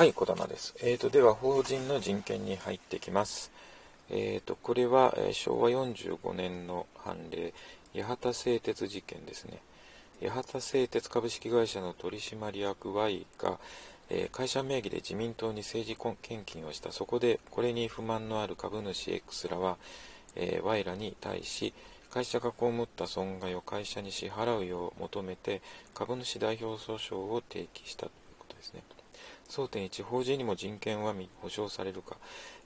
はい、小玉です。えーと、では、法人の人権に入ってきます。えーと、これは、えー、昭和45年の判例、八幡製鉄事件ですね。八幡製鉄株式会社の取締役 Y が、えー、会社名義で自民党に政治献金をした。そこで、これに不満のある株主 X らは、えー、Y らに対し、会社が被った損害を会社に支払うよう求めて、株主代表訴訟を提起したということですね。争点1、法人にも人権は保障されるか、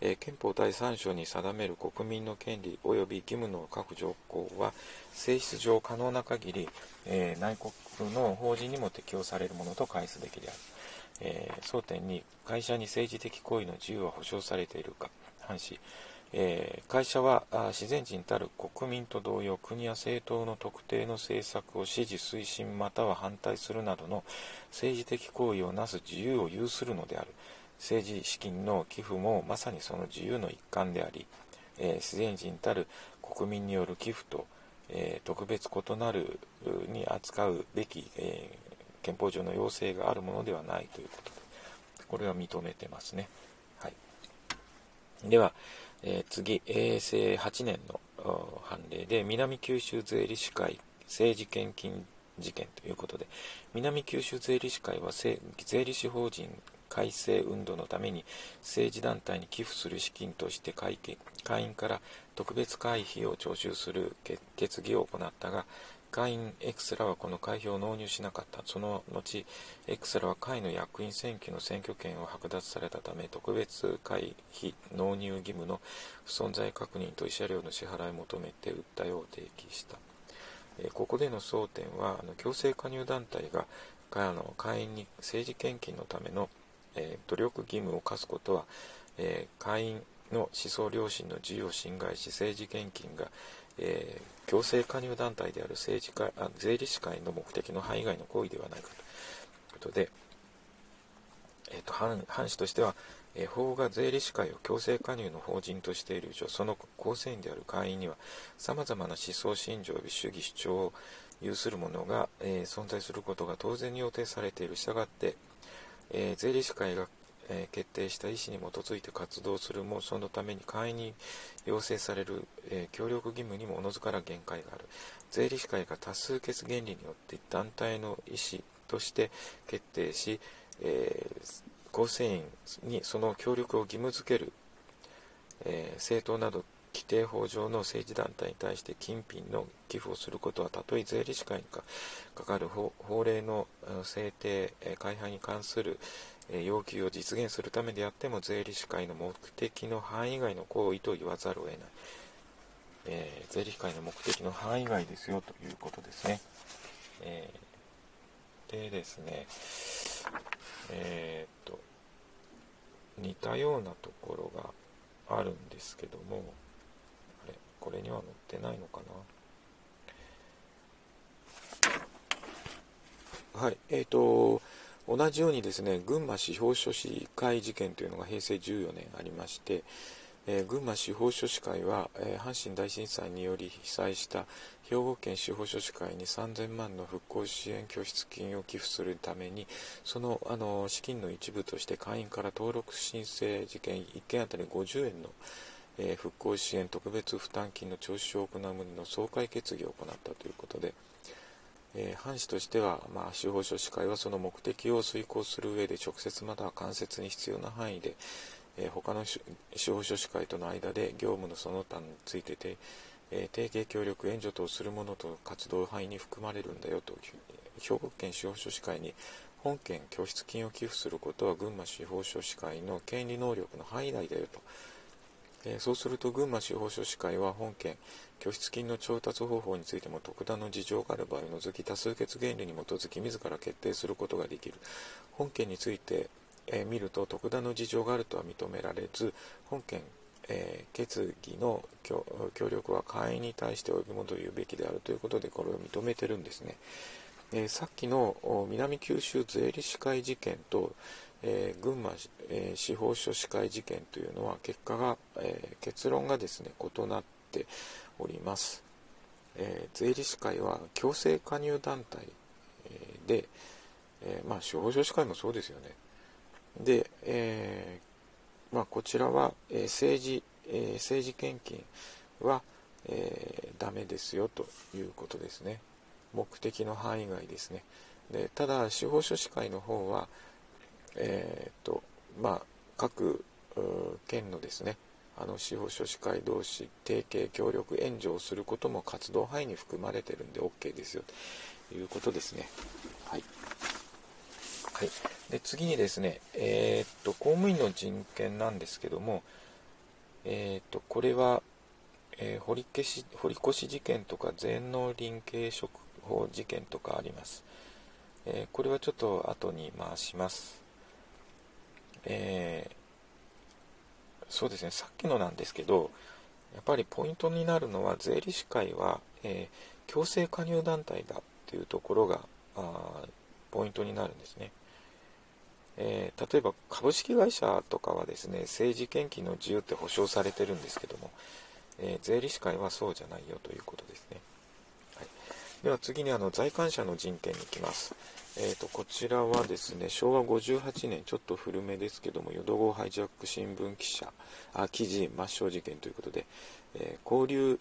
えー、憲法第3章に定める国民の権利及び義務の各条項は、性質上可能な限り、えー、内国の法人にも適用されるものと返すべきである。えー、争点2、会社に政治的行為の自由は保障されているか、反し、えー、会社は自然人たる国民と同様国や政党の特定の政策を支持推進または反対するなどの政治的行為をなす自由を有するのである政治資金の寄付もまさにその自由の一環であり、えー、自然人たる国民による寄付と、えー、特別異なるに扱うべき、え憲法上の要請があるものではないということでこれは認めてますね。はい、では、えー、次、平成8年の判例で、南九州税理士会政治献金事件ということで、南九州税理士会は税理士法人改正運動のために政治団体に寄付する資金として会会員から特別会費を徴収する決議を行ったが、会員 X らはこの会費を納入しなかった。その後、X らは会の役員選挙の選挙権を剥奪されたため、特別会費納入義務の不存在確認と慰謝料の支払いを求めて訴えを提起した。えここでの争点は、あの強制加入団体があの会員に政治献金のための、え努力義務を課すことは、え会員の思想良心の自由を侵害し政治献金が、えー、強制加入団体である政治家あ税理士会の目的の範囲外の行為ではないかということで、えーと、藩藩士としては、えー、法が税理士会を強制加入の法人としている以上その構成員である会員にはさまざまな思想信条及び主義主張を有する者が、えー、存在することが当然に予定されている。従って、えー、税理士会がえ決定した意思に基づいて活動するもそのために会員に要請される、え協力義務にもおのずから限界がある。税理士会が多数決原理によって団体の意思として決定し、えー、構成員にその協力を義務付ける、えー、政党など規定法上の政治団体に対して金品の寄付をすることはたとえ税理士会にかかる法令の制定、改廃に関する要求を実現するためであっても税理士会の目的の範囲外の行為と言わざるを得ない、えー、税理士会の目的の範囲外ですよということですね、えー、でですねえー、っと似たようなところがあるんですけどもあれこれには載ってないのかな？はいえっ、と同じようにですね、群馬司法書士会事件というのが平成14年ありまして、えー、群馬司法書士会は、えー、阪神大震災により被災した兵庫県司法書士会に3000万の復興支援拠出金を寄付するためにそのあの資金の一部として会員から登録申請事件1件当たり50円の、えー、復興支援特別負担金の徴収を行う旨の総会決議を行ったということで、えー、藩士としては、まあ、司法書士会はその目的を遂行する上で直接または間接に必要な範囲で、えー、他の司法書士会との間で業務のその他についてて、えー、提携協力援助等するものと活動範囲に含まれるんだよと兵庫県司法書士会に本件拠出金を寄付することは群馬司法書士会の権利能力の範囲内だよと。えそうすると群馬司法書士会は本件拠出金の調達方法についても特段の事情がある場合を除き多数決原理に基づき自ら決定することができる本件について、え見ると特段の事情があるとは認められず本件えー、決議の協力は会員に対して及びもと言うべきであるということでこれを認めてるんですね。えー、さっきの南九州税理士会事件と、えー、群馬、えー、司法書士会事件というのは結果が、え結論がですね異なっております、え税理士会は強制加入団体、で、えまあ司法書士会もそうですよね、で、え、まあ、こちらは、え、政治、え政治献金は、えー、ダメですよということですね。目的の範囲外ですね。でただ、司法書士会の方は、えーとまあ、各県のですねあの司法書士会同士提携協力援助をすることも活動範囲に含まれてるんで OK ですよということですね。はい。はい、で次にですね、えー、っと公務員の人権なんですけども、えー、っとこれは、えー、堀消堀越事件とか全農林系職法事件とかあります。えこれはちょっと後に回します。えそうですね、さっきのなんですけど、やっぱりポイントになるのは、税理士会は、え強制加入団体だっていうところがあポイントになるんですね。えー、例えば株式会社とかはですね政治献金の自由って保障されてるんですけども、えー、税理士会はそうじゃないよということですね、はい、では次にあの在韓者の人権に行きます、えーと、こちらはですね昭和58年ちょっと古めですけども淀号ハイジャック新聞記者あ記事抹消事件ということで、えー、交流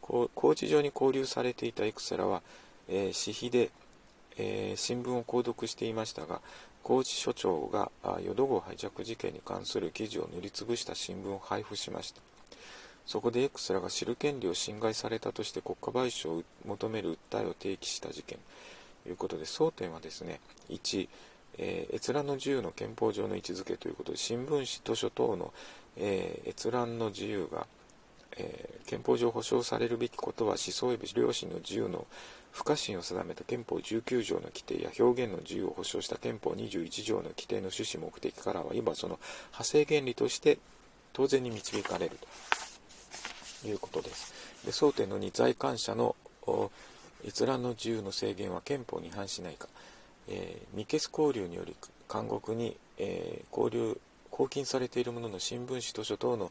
拘置所に交流されていたエクセラは、えー、私費でえー、新聞を購読していましたが高知所長が淀号ハイジャック事件に関する記事を塗りつぶした新聞を配布しました。そこで X らが知る権利を侵害されたとして国家賠償を求める訴えを提起した事件。いうことで争点はですね1、えー、閲覧の自由の憲法上の位置づけということで新聞紙図書等の、えー、閲覧の自由が、えー、憲法上保障されるべきことは思想及び良心の自由の不可侵を定めた憲法19条の規定や表現の自由を保障した憲法21条の規定の趣旨目的からは今その派生原理として当然に導かれるということです。で争点の2在官者の閲覧の自由の制限は憲法に違反しないか、えー、未決交流により監獄に、えー、交流拘禁されている者のの新聞紙図書等の、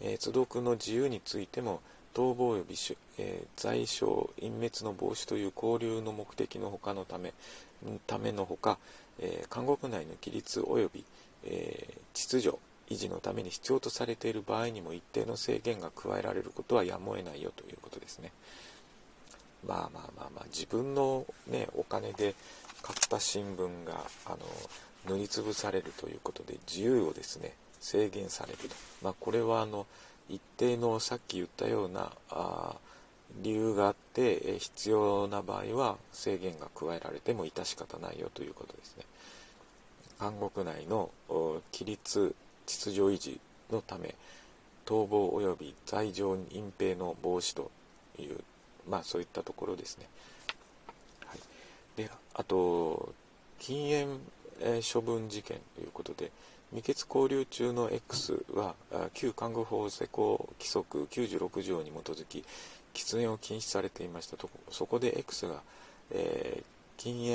えー、通読の自由についても逃亡及び、えー、在所隠滅の防止という交流の目的のほかのためためのほか、えー、監獄内の規律及び、えー、秩序維持のために必要とされている場合にも一定の制限が加えられることはやむを得ないよということですね。まあまあまあまあ自分の、ね、お金で買った新聞があの塗りつぶされるということで自由をですね制限されると、まあ、これはあの一定のさっき言ったようなあ理由があって、え必要な場合は制限が加えられても致し方ないよということですね。監獄内の規律秩序維持のため逃亡及び罪状隠蔽の防止というまあそういったところですね。はい、であと禁煙、え処分事件ということで、未決交流中の X は旧看護法施行規則96条に基づき喫煙を禁止されていましたとそこで X が、えー、禁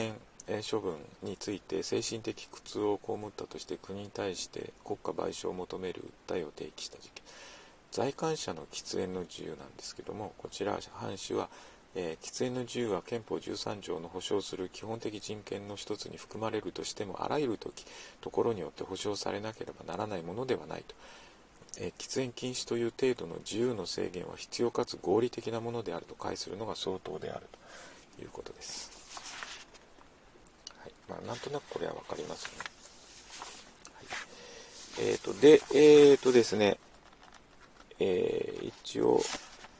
煙処分について精神的苦痛を被ったとして国に対して国家賠償を求める訴えを提起した事件在韓者の喫煙の自由なんですけどもこちら藩主はえー、喫煙の自由は憲法13条の保障する基本的人権の一つに含まれるとしてもあらゆる時ところによって保障されなければならないものではないと、えー、喫煙禁止という程度の自由の制限は必要かつ合理的なものであると解するのが相当であるということです、はい。まあ、なんとなくこれは分かりますね、えっ、ー、とでえっ、ー、とですねえー、一応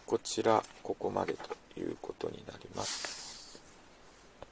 こちらここまでということになります。